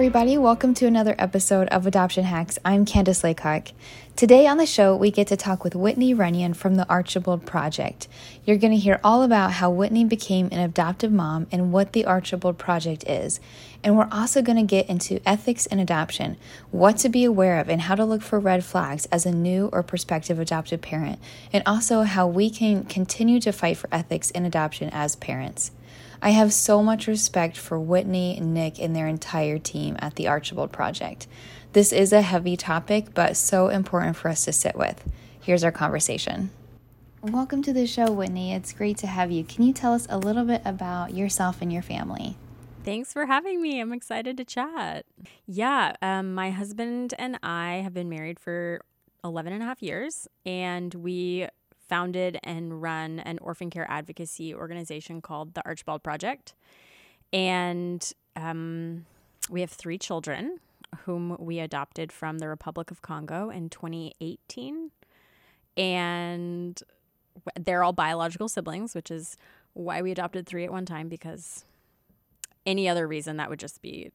everybody. Welcome to another episode of Adoption Hacks. I'm Candice Laycock. Today on the show, we get to talk with Whitney Runyon from the Archibald Project. You're going to hear all about how Whitney became an adoptive mom and what the Archibald Project is. And we're also going to get into ethics in adoption, what to be aware of, and how to look for red flags as a new or prospective adoptive parent, and also how we can continue to fight for ethics in adoption as parents. I have so much respect for Whitney, Nick, and their entire team at the Archibald Project. This is a heavy topic, but so important for us to sit with. Here's our conversation. Welcome to the show, Whitney. It's great to have you. Can you tell us a little bit about yourself and your family? Thanks for having me. I'm excited to chat. Yeah, um, my husband and I have been married for 11 and a half years, and we founded and run an orphan care advocacy organization called the Archibald Project. And um, we have three children whom we adopted from the Republic of Congo in 2018. And they're all biological siblings, which is why we adopted three at one time because any other reason that would just be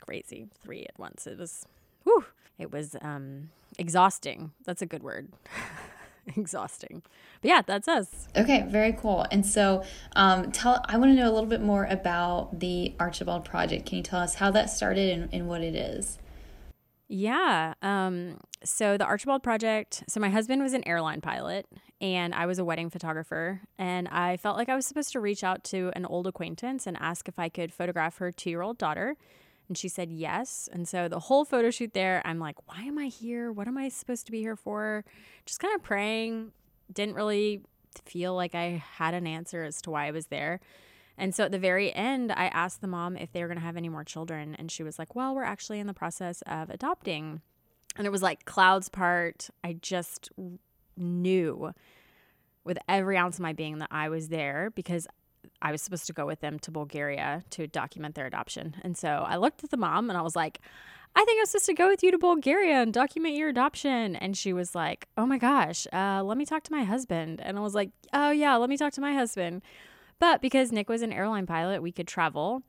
crazy. Three at once. It was, whew, it was um, exhausting. That's a good word. exhausting. But yeah, that's us. Okay, very cool. And so, um, tell I want to know a little bit more about the Archibald Project. Can you tell us how that started and, and what it is? Yeah. Um, so the Archibald Project. So my husband was an airline pilot, and I was a wedding photographer, and I felt like I was supposed to reach out to an old acquaintance and ask if I could photograph her two-year-old daughter and she said yes. And so the whole photo shoot there, I'm like, why am I here? What am I supposed to be here for? Just kind of praying. Didn't really feel like I had an answer as to why I was there. And so at the very end, I asked the mom if they were going to have any more children. And she was like, well, we're actually in the process of adopting. And it was like clouds part. I just knew with every ounce of my being that I was there because I was supposed to go with them to Bulgaria to document their adoption. And so I looked at the mom and I was like, I think I'm supposed to go with you to Bulgaria and document your adoption. And she was like, Oh my gosh, uh, let me talk to my husband. And I was like, Oh, yeah, let me talk to my husband. But because Nick was an airline pilot, we could travel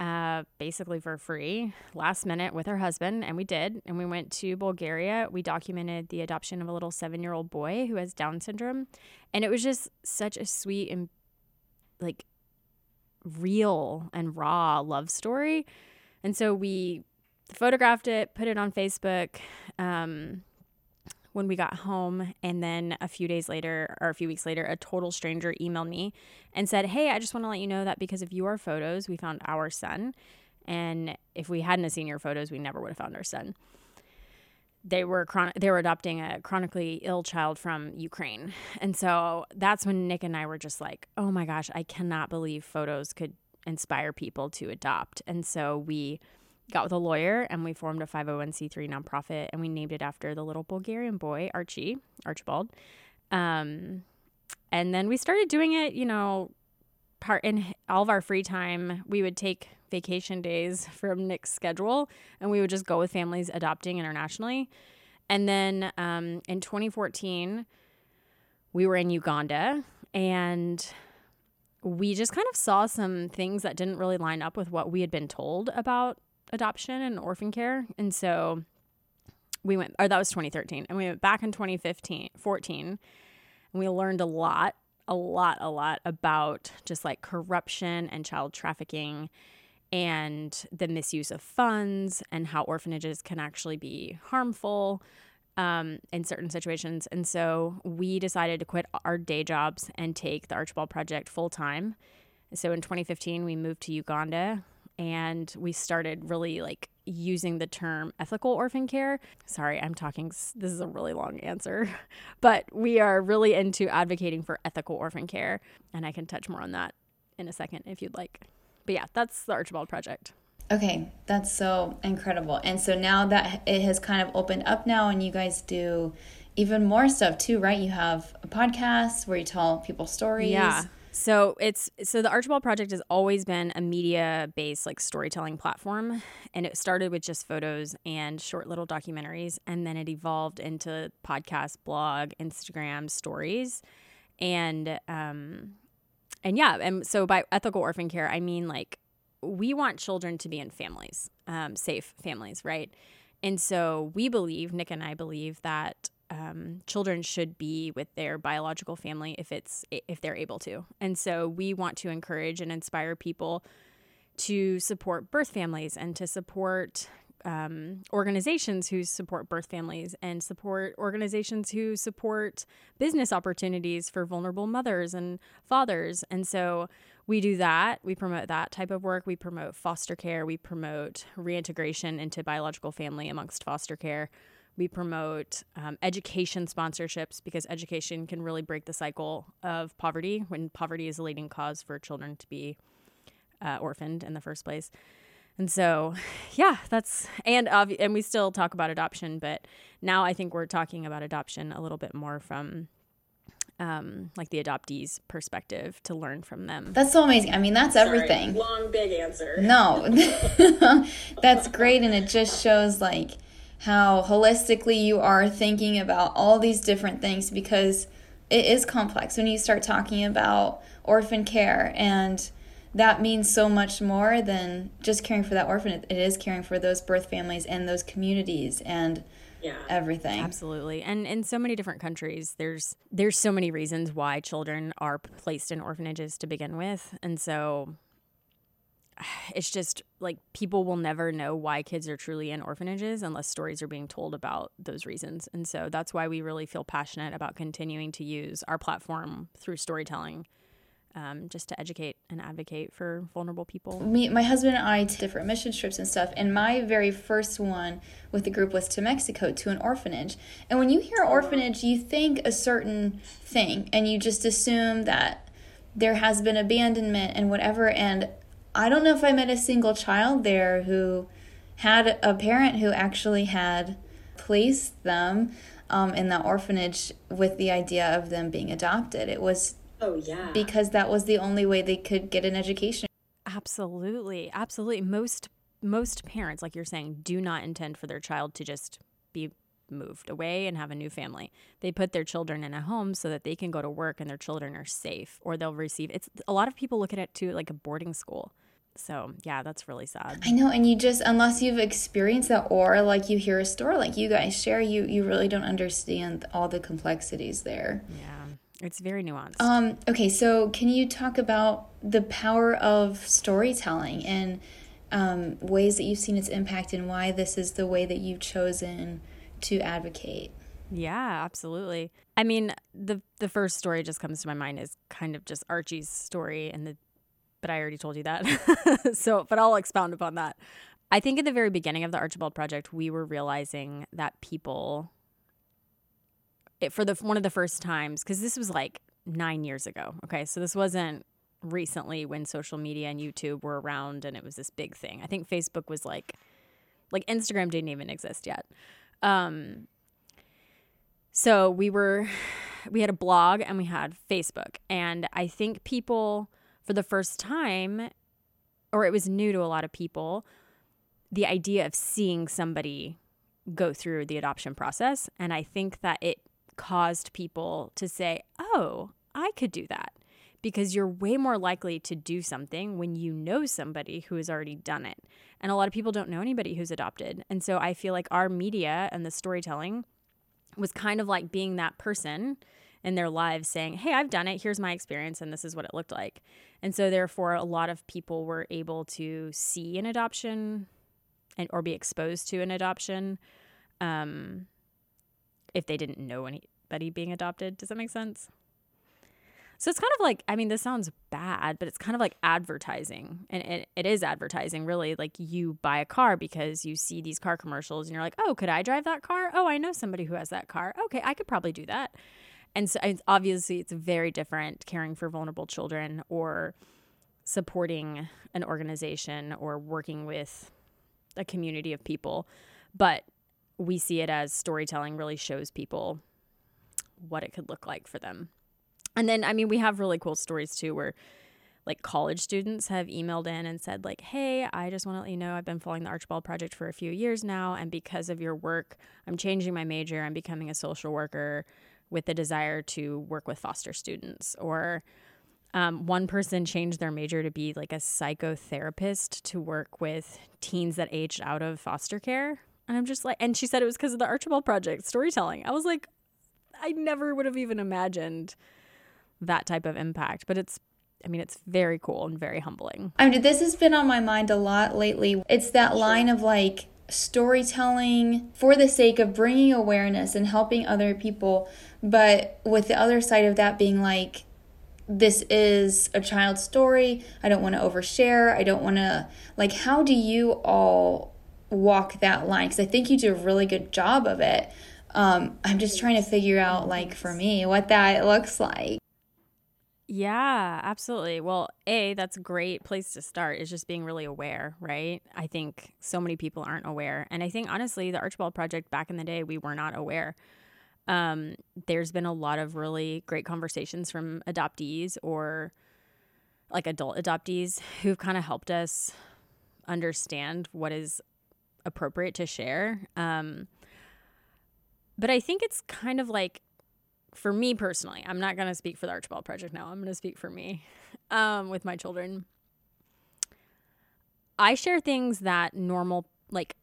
uh, basically for free last minute with her husband. And we did. And we went to Bulgaria. We documented the adoption of a little seven year old boy who has Down syndrome. And it was just such a sweet and like real and raw love story. And so we photographed it, put it on Facebook um, when we got home. And then a few days later, or a few weeks later, a total stranger emailed me and said, Hey, I just want to let you know that because of your photos, we found our son. And if we hadn't seen your photos, we never would have found our son they were chron- they were adopting a chronically ill child from Ukraine. And so that's when Nick and I were just like, "Oh my gosh, I cannot believe photos could inspire people to adopt." And so we got with a lawyer and we formed a 501c3 nonprofit and we named it after the little Bulgarian boy, Archie, Archibald. Um, and then we started doing it, you know, part in all of our free time. We would take vacation days from Nick's schedule, and we would just go with families adopting internationally. And then um, in 2014, we were in Uganda, and we just kind of saw some things that didn't really line up with what we had been told about adoption and orphan care. And so we went, or that was 2013, and we went back in 2015, 14, and we learned a lot, a lot, a lot about just like corruption and child trafficking and the misuse of funds and how orphanages can actually be harmful um, in certain situations. And so we decided to quit our day jobs and take the Archibald Project full time. So in 2015, we moved to Uganda and we started really like using the term ethical orphan care. Sorry, I'm talking, this is a really long answer, but we are really into advocating for ethical orphan care. And I can touch more on that in a second if you'd like. But yeah, that's the Archibald Project. Okay, that's so incredible. And so now that it has kind of opened up now, and you guys do even more stuff too, right? You have a podcast where you tell people stories. Yeah. So it's so the Archibald Project has always been a media based like storytelling platform, and it started with just photos and short little documentaries, and then it evolved into podcast, blog, Instagram stories, and um, and yeah, and so by ethical orphan care, I mean like we want children to be in families, um, safe families, right? And so we believe, Nick and I believe that um, children should be with their biological family if it's if they're able to. And so we want to encourage and inspire people to support birth families and to support um, organizations who support birth families and support organizations who support business opportunities for vulnerable mothers and fathers. And so we do that. We promote that type of work. We promote foster care. We promote reintegration into biological family amongst foster care. We promote um, education sponsorships because education can really break the cycle of poverty when poverty is a leading cause for children to be uh, orphaned in the first place. And so, yeah, that's and uh, and we still talk about adoption, but now I think we're talking about adoption a little bit more from um, like the adoptees' perspective to learn from them. That's so amazing. I mean, that's Sorry, everything. long big answer. No, that's great, and it just shows like how holistically you are thinking about all these different things because it is complex when you start talking about orphan care and that means so much more than just caring for that orphan. It is caring for those birth families and those communities and yeah. everything. Absolutely. And in so many different countries, there's there's so many reasons why children are placed in orphanages to begin with. And so it's just like people will never know why kids are truly in orphanages unless stories are being told about those reasons. And so that's why we really feel passionate about continuing to use our platform through storytelling um, just to educate and advocate for vulnerable people. Me, my husband and I did different mission trips and stuff, and my very first one with the group was to Mexico to an orphanage. And when you hear orphanage, you think a certain thing, and you just assume that there has been abandonment and whatever. And I don't know if I met a single child there who had a parent who actually had placed them um, in that orphanage with the idea of them being adopted. It was Oh yeah. because that was the only way they could get an education. Absolutely. Absolutely. Most most parents, like you're saying, do not intend for their child to just be moved away and have a new family. They put their children in a home so that they can go to work and their children are safe or they'll receive it's a lot of people look at it too like a boarding school. So, yeah, that's really sad. I know, and you just unless you've experienced that or like you hear a story like you guys share, you you really don't understand all the complexities there. Yeah. It's very nuanced. Um okay, so can you talk about the power of storytelling and um, ways that you've seen its impact and why this is the way that you've chosen to advocate? Yeah, absolutely. I mean, the the first story just comes to my mind is kind of just Archie's story and the but I already told you that. so, but I'll expound upon that. I think at the very beginning of the Archibald project, we were realizing that people it, for the one of the first times cuz this was like 9 years ago. Okay? So this wasn't recently when social media and YouTube were around and it was this big thing. I think Facebook was like like Instagram didn't even exist yet. Um so we were we had a blog and we had Facebook and I think people for the first time or it was new to a lot of people the idea of seeing somebody go through the adoption process and I think that it caused people to say, "Oh, I could do that." Because you're way more likely to do something when you know somebody who has already done it. And a lot of people don't know anybody who's adopted. And so I feel like our media and the storytelling was kind of like being that person in their lives saying, Hey, I've done it. Here's my experience, and this is what it looked like. And so, therefore, a lot of people were able to see an adoption and or be exposed to an adoption um, if they didn't know anybody being adopted. Does that make sense? So it's kind of like, I mean, this sounds bad, but it's kind of like advertising. And it, it is advertising, really. Like you buy a car because you see these car commercials and you're like, oh, could I drive that car? Oh, I know somebody who has that car. Okay, I could probably do that. And so obviously, it's very different caring for vulnerable children or supporting an organization or working with a community of people. But we see it as storytelling really shows people what it could look like for them. And then, I mean, we have really cool stories too where like college students have emailed in and said like hey i just want to let you know i've been following the archibald project for a few years now and because of your work i'm changing my major i'm becoming a social worker with the desire to work with foster students or Um, one person changed their major to be like a psychotherapist to work with teens that aged out of foster care. And I'm just like, and she said it was because of the Archibald Project storytelling. I was like, I never would have even imagined that type of impact, but it's I mean, it's very cool and very humbling. I mean, this has been on my mind a lot lately. It's that line of like storytelling for the sake of bringing awareness and helping other people, but with the other side of that being like, this is a child's story. I don't want to overshare. I don't want to, like, how do you all walk that line? Because I think you do a really good job of it. Um, I'm just trying to figure out, like, for me, what that looks like. Yeah, absolutely. Well, A, that's a great place to start is just being really aware, right? I think so many people aren't aware. And I think honestly, the Archibald Project back in the day, we were not aware. Um, there's been a lot of really great conversations from adoptees or like adult adoptees who've kind of helped us understand what is appropriate to share. Um, but I think it's kind of like for me personally, I'm not going to speak for the Archibald Project now. I'm going to speak for me um, with my children. I share things that normal, like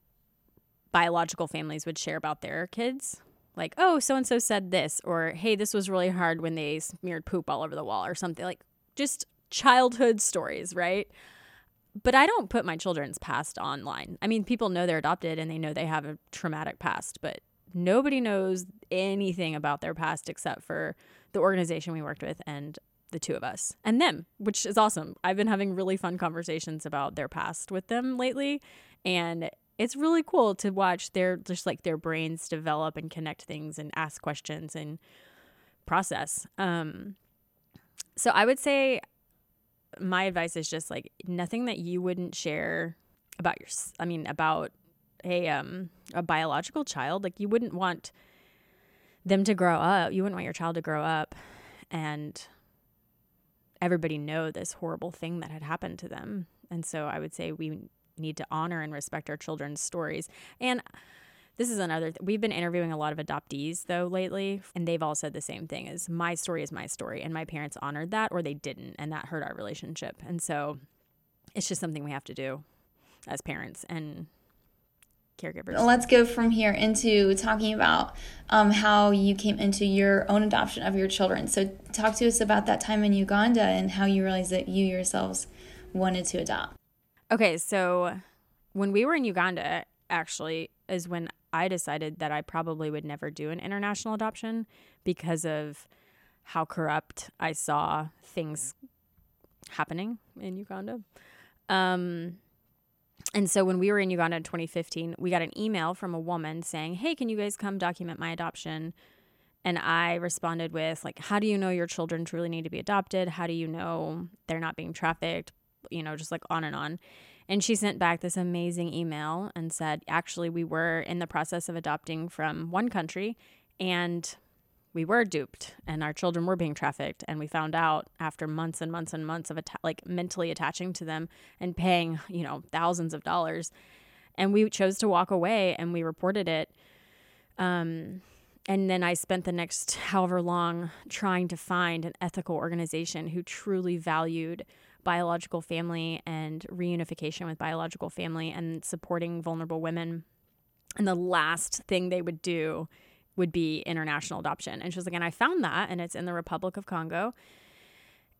biological families would share about their kids. Like, oh, so and so said this, or hey, this was really hard when they smeared poop all over the wall, or something like just childhood stories, right? But I don't put my children's past online. I mean, people know they're adopted and they know they have a traumatic past, but nobody knows anything about their past except for the organization we worked with and the two of us and them, which is awesome. I've been having really fun conversations about their past with them lately. And it's really cool to watch their just like their brains develop and connect things and ask questions and process. Um, so I would say my advice is just like nothing that you wouldn't share about your I mean about a um a biological child like you wouldn't want them to grow up you wouldn't want your child to grow up and everybody know this horrible thing that had happened to them. And so i would say we need to honor and respect our children's stories. And this is another th- we've been interviewing a lot of adoptees though lately and they've all said the same thing is my story is my story and my parents honored that or they didn't and that hurt our relationship. And so it's just something we have to do as parents and caregivers. Let's go from here into talking about um, how you came into your own adoption of your children. So, talk to us about that time in Uganda and how you realized that you yourselves wanted to adopt. Okay, so when we were in Uganda, actually, is when I decided that I probably would never do an international adoption because of how corrupt I saw things happening in Uganda. Um, and so when we were in Uganda in 2015, we got an email from a woman saying, "Hey, can you guys come document my adoption?" And I responded with like, "How do you know your children truly need to be adopted? How do you know they're not being trafficked?" You know, just like on and on. And she sent back this amazing email and said, "Actually, we were in the process of adopting from one country and we were duped and our children were being trafficked. And we found out after months and months and months of atta- like mentally attaching to them and paying you know thousands of dollars. And we chose to walk away and we reported it. Um, and then I spent the next however long trying to find an ethical organization who truly valued biological family and reunification with biological family and supporting vulnerable women. And the last thing they would do would be international adoption. And she was like, and I found that, and it's in the Republic of Congo.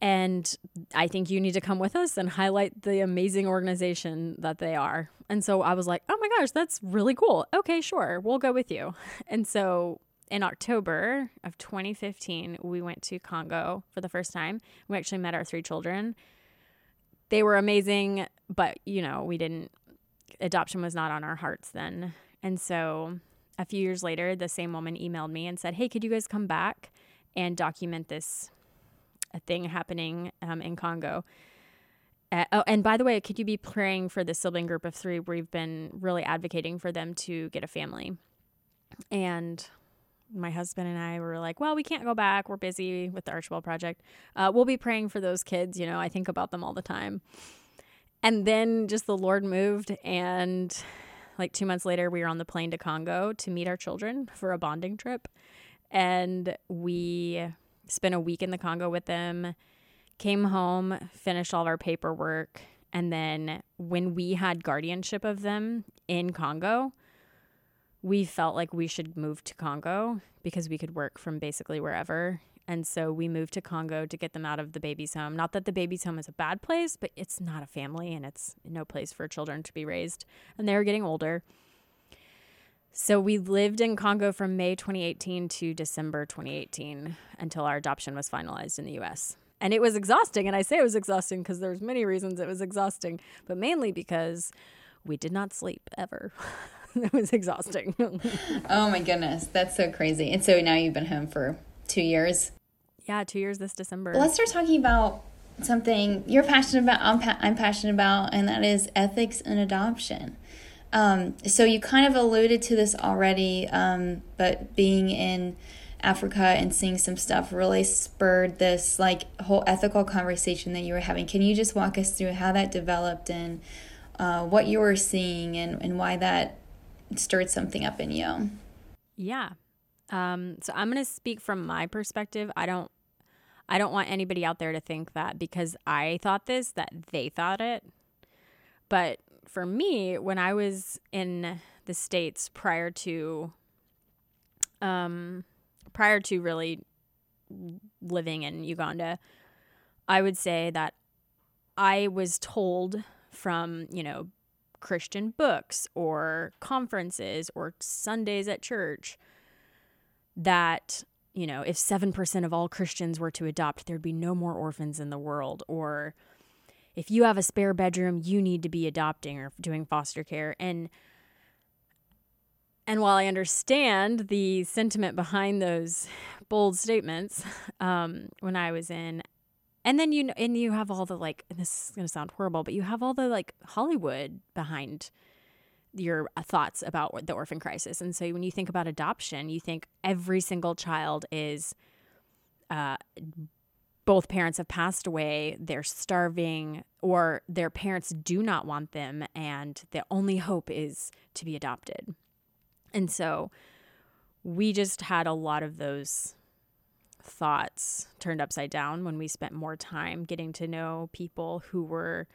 And I think you need to come with us and highlight the amazing organization that they are. And so I was like, oh my gosh, that's really cool. Okay, sure, we'll go with you. And so in October of 2015, we went to Congo for the first time. We actually met our three children. They were amazing, but you know, we didn't, adoption was not on our hearts then. And so a few years later, the same woman emailed me and said, Hey, could you guys come back and document this thing happening um, in Congo? Uh, oh, and by the way, could you be praying for the sibling group of three? We've been really advocating for them to get a family. And my husband and I were like, well, we can't go back. We're busy with the Archibald Project. Uh, we'll be praying for those kids. You know, I think about them all the time. And then just the Lord moved, and like two months later, we were on the plane to Congo to meet our children for a bonding trip. And we spent a week in the Congo with them, came home, finished all of our paperwork, and then when we had guardianship of them in Congo, we felt like we should move to Congo because we could work from basically wherever. And so we moved to Congo to get them out of the baby's home. Not that the baby's home is a bad place, but it's not a family and it's no place for children to be raised. And they were getting older. So we lived in Congo from May 2018 to December 2018 until our adoption was finalized in the US. And it was exhausting. And I say it was exhausting because there's many reasons it was exhausting, but mainly because we did not sleep ever. it was exhausting. oh my goodness. That's so crazy. And so now you've been home for two years. Yeah, two years this December. Let's start talking about something you're passionate about, I'm, pa- I'm passionate about, and that is ethics and adoption. Um, so you kind of alluded to this already, um, but being in Africa and seeing some stuff really spurred this like whole ethical conversation that you were having. Can you just walk us through how that developed and uh, what you were seeing and, and why that stirred something up in you? Yeah. Um, so I'm going to speak from my perspective. I don't I don't want anybody out there to think that because I thought this that they thought it. But for me, when I was in the states prior to um prior to really living in Uganda, I would say that I was told from, you know, Christian books or conferences or Sundays at church that, you know, if 7% of all Christians were to adopt, there'd be no more orphans in the world. Or if you have a spare bedroom, you need to be adopting or doing foster care. And and while I understand the sentiment behind those bold statements, um, when I was in and then you know and you have all the like this is to sound horrible but you have all the like hollywood behind your uh, thoughts about the orphan crisis. And so when you think about adoption you think every single child is uh, both parents have passed away they're starving or their parents do not want them and the only hope is to be adopted. And so we just had a lot of those thoughts turned upside down when we spent more time getting to know people who were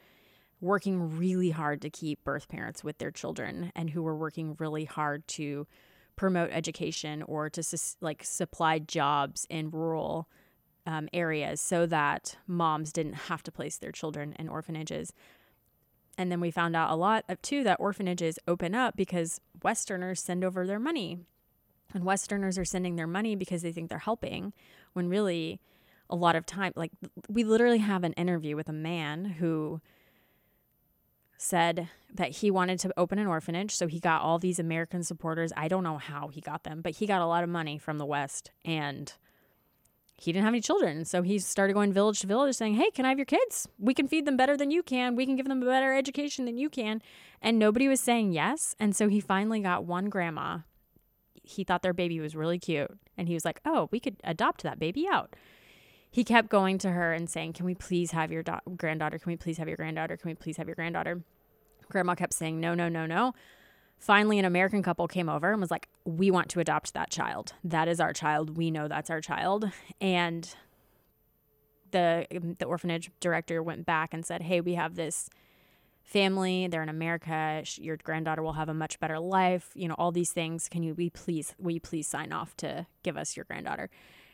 working really hard to keep birth parents with their children and who were working really hard to promote education or to like supply jobs in rural um, areas so that moms didn't have to place their children in orphanages. And then we found out a lot of too that orphanages open up because Westerners send over their money and Westerners are sending their money because they think they're helping, when really a lot of time, like we literally have an interview with a man who said that he wanted to open an orphanage. So he got all these American supporters. I don't know how he got them, but he got a lot of money from the West and he didn't have any children. So he started going village to village saying, Hey, can I have your kids? We can feed them better than you can. We can give them a better education than you can. And nobody was saying yes. And so he finally got one grandma he thought their baby was really cute and he was like, "Oh, we could adopt that baby out." He kept going to her and saying, "Can we please have your do- granddaughter? Can we please have your granddaughter? Can we please have your granddaughter?" Grandma kept saying, "No, no, no, no." Finally, an American couple came over and was like, "We want to adopt that child. That is our child. We know that's our child." And the the orphanage director went back and said, "Hey, we have this family. They're in America. Your granddaughter will have a much better life. You know, all these things. Can you we please will you please sign off to give us your granddaughter?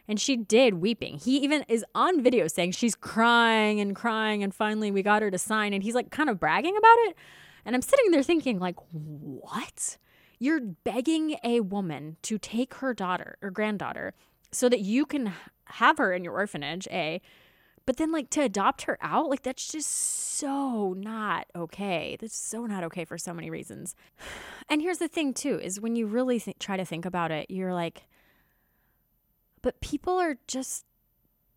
And she did, weeping. He even is on video saying she's crying and crying. And finally, we got her to sign. And he's like kind of bragging about it. And I'm sitting there thinking, like, what? You're begging a woman to take her daughter or granddaughter so that you can have her in your orphanage, A, but then, like, to adopt her out, like, that's just so not okay. That's so not okay for so many reasons. And here's the thing, too, is when you really th- try to think about it, you're like, but people are just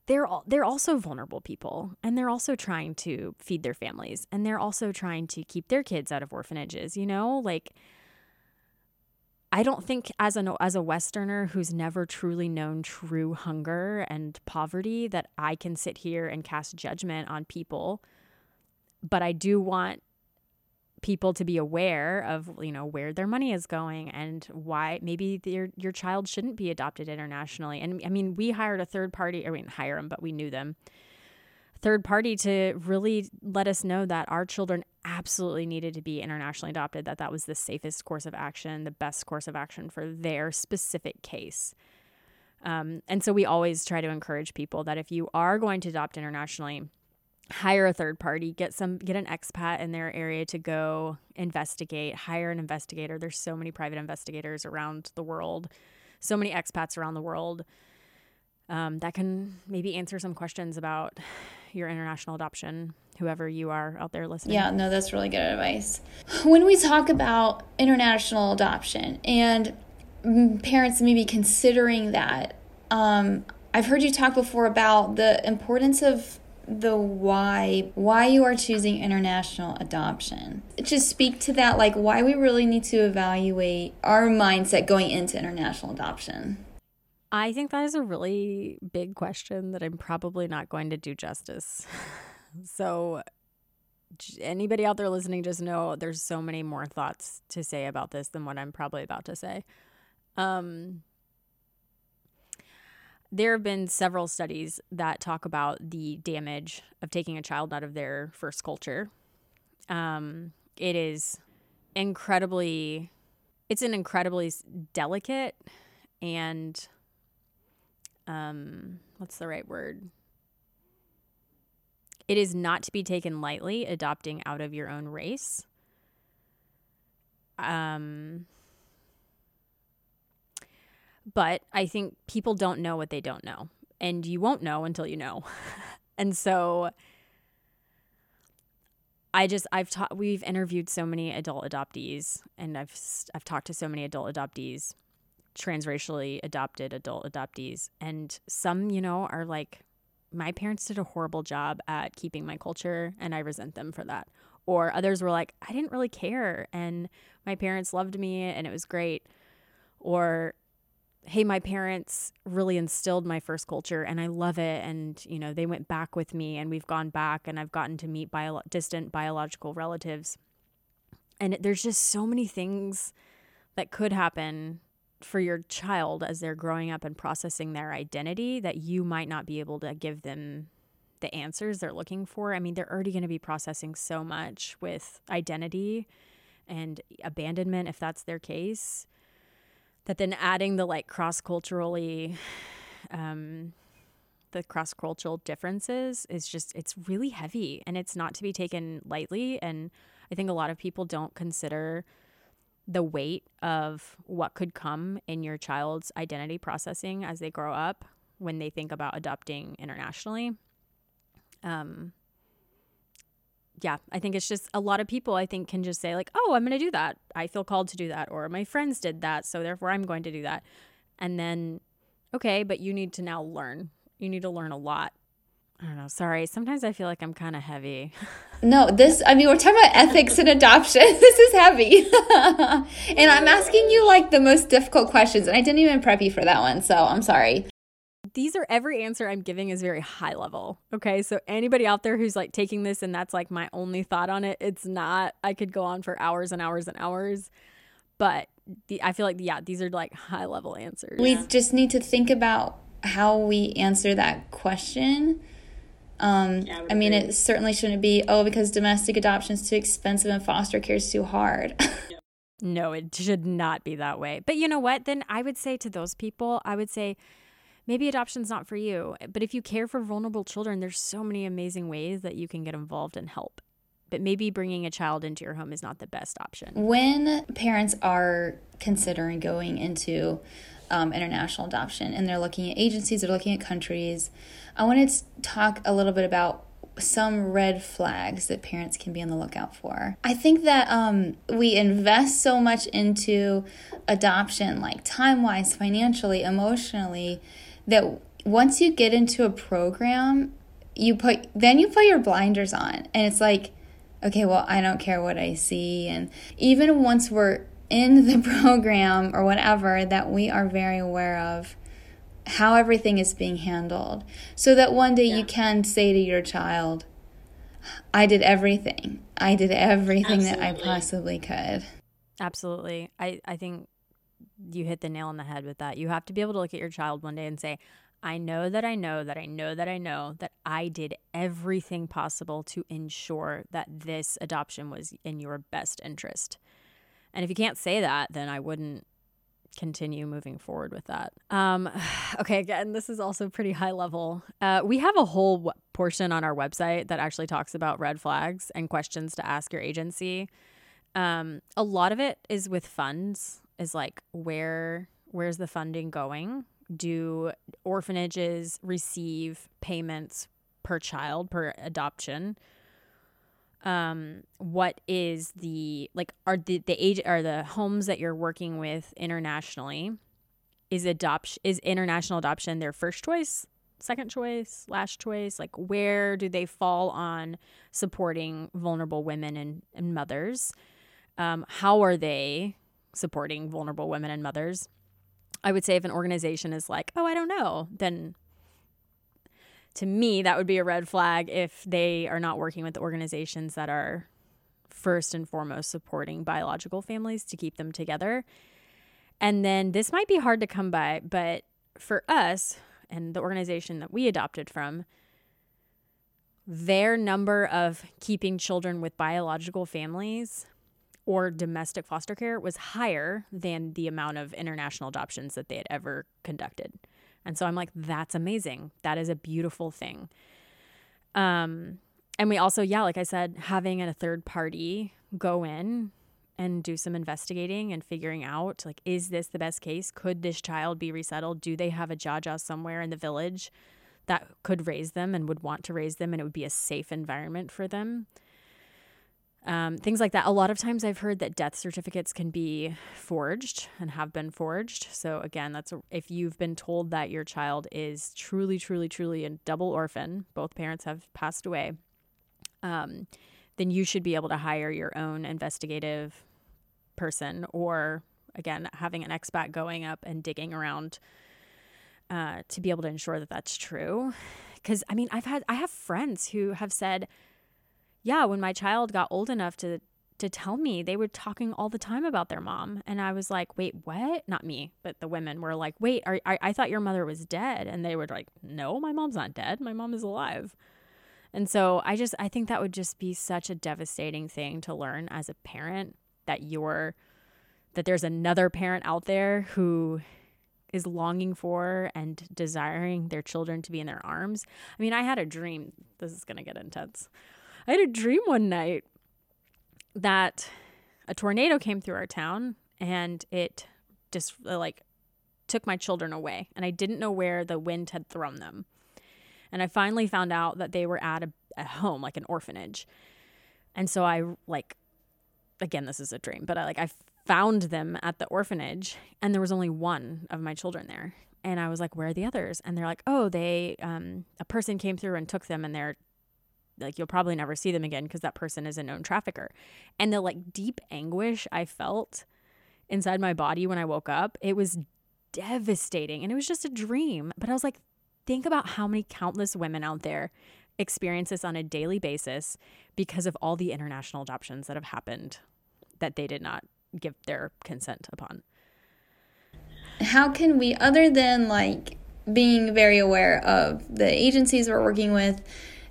they're all, they're also vulnerable people and they're also trying to feed their families and they're also trying to keep their kids out of orphanages you know? Like I don't think as a as a westerner who's never truly known true hunger and poverty that I can sit here and cast judgment on people but I do want people to be aware of you know where their money is going and why maybe your your child shouldn't be adopted internationally and I mean we hired a third party I mean hire them but we knew them third party to really let us know that our children absolutely needed to be internationally adopted, that that was the safest course of action, the best course of action for their specific case. Um, and so we always try to encourage people that if you are going to adopt internationally, hire a third party, get some get an expat in their area to go investigate, hire an investigator. There's so many private investigators around the world, so many expats around the world um, that can maybe answer some questions about your international adoption, whoever you are out there listening. Yeah, no, that's really good advice. When we talk about international adoption and parents maybe considering that, um, I've heard you talk before about the importance of the why why you are choosing international adoption just speak to that like why we really need to evaluate our mindset going into international adoption I think that is a really big question that I'm probably not going to do justice. so, anybody out there listening, just know there's so many more thoughts to say about this than what I'm probably about to say. Um, there have been several studies that talk about the damage of taking a child out of their first culture. Um, it is incredibly, it's an incredibly delicate and um, what's the right word? It is not to be taken lightly adopting out of your own race. Um, but I think people don't know what they don't know, and you won't know until you know. and so I just I've taught we've interviewed so many adult adoptees and I've I've talked to so many adult adoptees transracially adopted adult adoptees. And some, you know, are like, my parents did a horrible job at keeping my culture and I resent them for that. Or others were like, I didn't really care and my parents loved me and it was great. Or, hey, my parents really instilled my first culture and I love it. And, you know, they went back with me and we've gone back and I've gotten to meet bio- distant biological relatives. And there's just so many things that could happen for your child as they're growing up and processing their identity that you might not be able to give them the answers they're looking for. I mean, they're already going to be processing so much with identity and abandonment if that's their case. That then adding the like cross culturally, um, the cross cultural differences is just, it's really heavy and it's not to be taken lightly. And I think a lot of people don't consider the weight of what could come in your child's identity processing as they grow up when they think about adopting internationally. Um, yeah, I think it's just a lot of people I think can just say like, "Oh, I'm going to do that. I feel called to do that," or "My friends did that, so therefore I'm going to do that." And then okay, but you need to now learn. You need to learn a lot I don't know. Sorry. Sometimes I feel like I'm kind of heavy. No, this, I mean, we're talking about ethics and adoption. this is heavy. and I'm asking you like the most difficult questions, and I didn't even prep you for that one. So I'm sorry. These are every answer I'm giving is very high level. Okay. So anybody out there who's like taking this and that's like my only thought on it, it's not. I could go on for hours and hours and hours. But the, I feel like, yeah, these are like high level answers. We just need to think about how we answer that question um, yeah, I, I mean, it certainly shouldn't be, oh, because domestic adoption is too expensive and foster care is too hard. no, it should not be that way. But you know what? Then I would say to those people, I would say, maybe adoption's not for you. But if you care for vulnerable children, there's so many amazing ways that you can get involved and help. But maybe bringing a child into your home is not the best option. When parents are considering going into um, international adoption and they're looking at agencies, they're looking at countries, I wanted to talk a little bit about some red flags that parents can be on the lookout for. I think that um, we invest so much into adoption, like time wise, financially, emotionally, that once you get into a program, you put then you put your blinders on, and it's like, okay, well, I don't care what I see, and even once we're in the program or whatever, that we are very aware of how everything is being handled so that one day yeah. you can say to your child i did everything i did everything Absolutely. that i possibly could Absolutely. I, I think you hit the nail on the head with that. You have to be able to look at your child one day and say, I know that I know that I know that I know that I did everything possible to ensure that this adoption was in your best interest. And if you can't say that, then I wouldn't continue moving forward with that. Um, okay, again, this is also pretty high level. Uh, we have a whole w- portion on our website that actually talks about red flags and questions to ask your agency. Um, a lot of it is with funds, is like where where's the funding going? Do orphanages receive payments per child per adoption? um what is the like are the the age are the homes that you're working with internationally is adoption is international adoption their first choice second choice last choice like where do they fall on supporting vulnerable women and, and mothers um, how are they supporting vulnerable women and mothers i would say if an organization is like oh i don't know then to me, that would be a red flag if they are not working with organizations that are first and foremost supporting biological families to keep them together. And then this might be hard to come by, but for us and the organization that we adopted from, their number of keeping children with biological families or domestic foster care was higher than the amount of international adoptions that they had ever conducted. And so I'm like, that's amazing. That is a beautiful thing. Um, and we also, yeah, like I said, having a third party go in and do some investigating and figuring out like, is this the best case? Could this child be resettled? Do they have a Jaja somewhere in the village that could raise them and would want to raise them and it would be a safe environment for them? Um, things like that. A lot of times I've heard that death certificates can be forged and have been forged. So, again, that's a, if you've been told that your child is truly, truly, truly a double orphan, both parents have passed away, um, then you should be able to hire your own investigative person or, again, having an expat going up and digging around uh, to be able to ensure that that's true. Because, I mean, I've had, I have friends who have said, yeah, when my child got old enough to to tell me, they were talking all the time about their mom, and I was like, "Wait, what?" Not me, but the women were like, "Wait, are, I thought your mother was dead," and they were like, "No, my mom's not dead. My mom is alive." And so I just I think that would just be such a devastating thing to learn as a parent that you're that there's another parent out there who is longing for and desiring their children to be in their arms. I mean, I had a dream. This is going to get intense. I had a dream one night that a tornado came through our town and it just uh, like took my children away and I didn't know where the wind had thrown them. And I finally found out that they were at a, a home, like an orphanage. And so I like again, this is a dream, but I like I found them at the orphanage and there was only one of my children there. And I was like, where are the others? And they're like, oh, they, um, a person came through and took them and they're like you'll probably never see them again because that person is a known trafficker. And the like deep anguish I felt inside my body when I woke up, it was devastating and it was just a dream. But I was like, think about how many countless women out there experience this on a daily basis because of all the international adoptions that have happened that they did not give their consent upon. How can we, other than like being very aware of the agencies we're working with,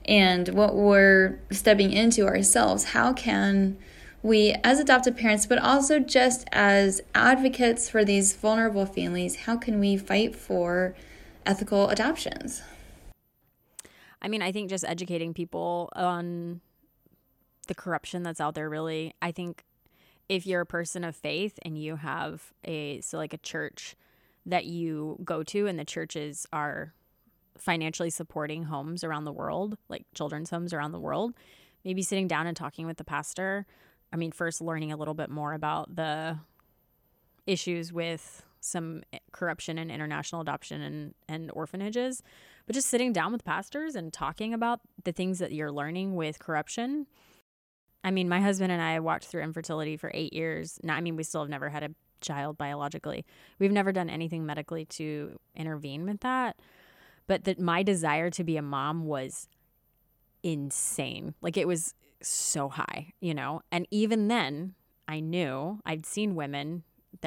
and what we're stepping into ourselves. How can we, as adoptive parents, but also just as advocates for these vulnerable families, how can we fight for ethical adoptions? I mean, I think just educating people on the corruption that's out there, really. I think if you're a person of faith and you have a, so like a church that you go to and the churches are financially supporting homes around the world, like children's homes around the world, maybe sitting down and talking with the pastor. I mean, first learning a little bit more about the issues with some eh, corruption and international adoption and, and orphanages, but just sitting down with pastors and talking about the things that you're learning with corruption. I mean, my husband and I walked through infertility for eight years. Now, I mean, we still have never had a child biologically. We've never done anything medically to intervene with that but that my desire to be a mom was insane. Like it was so high, you know? And even then, I knew I'd seen women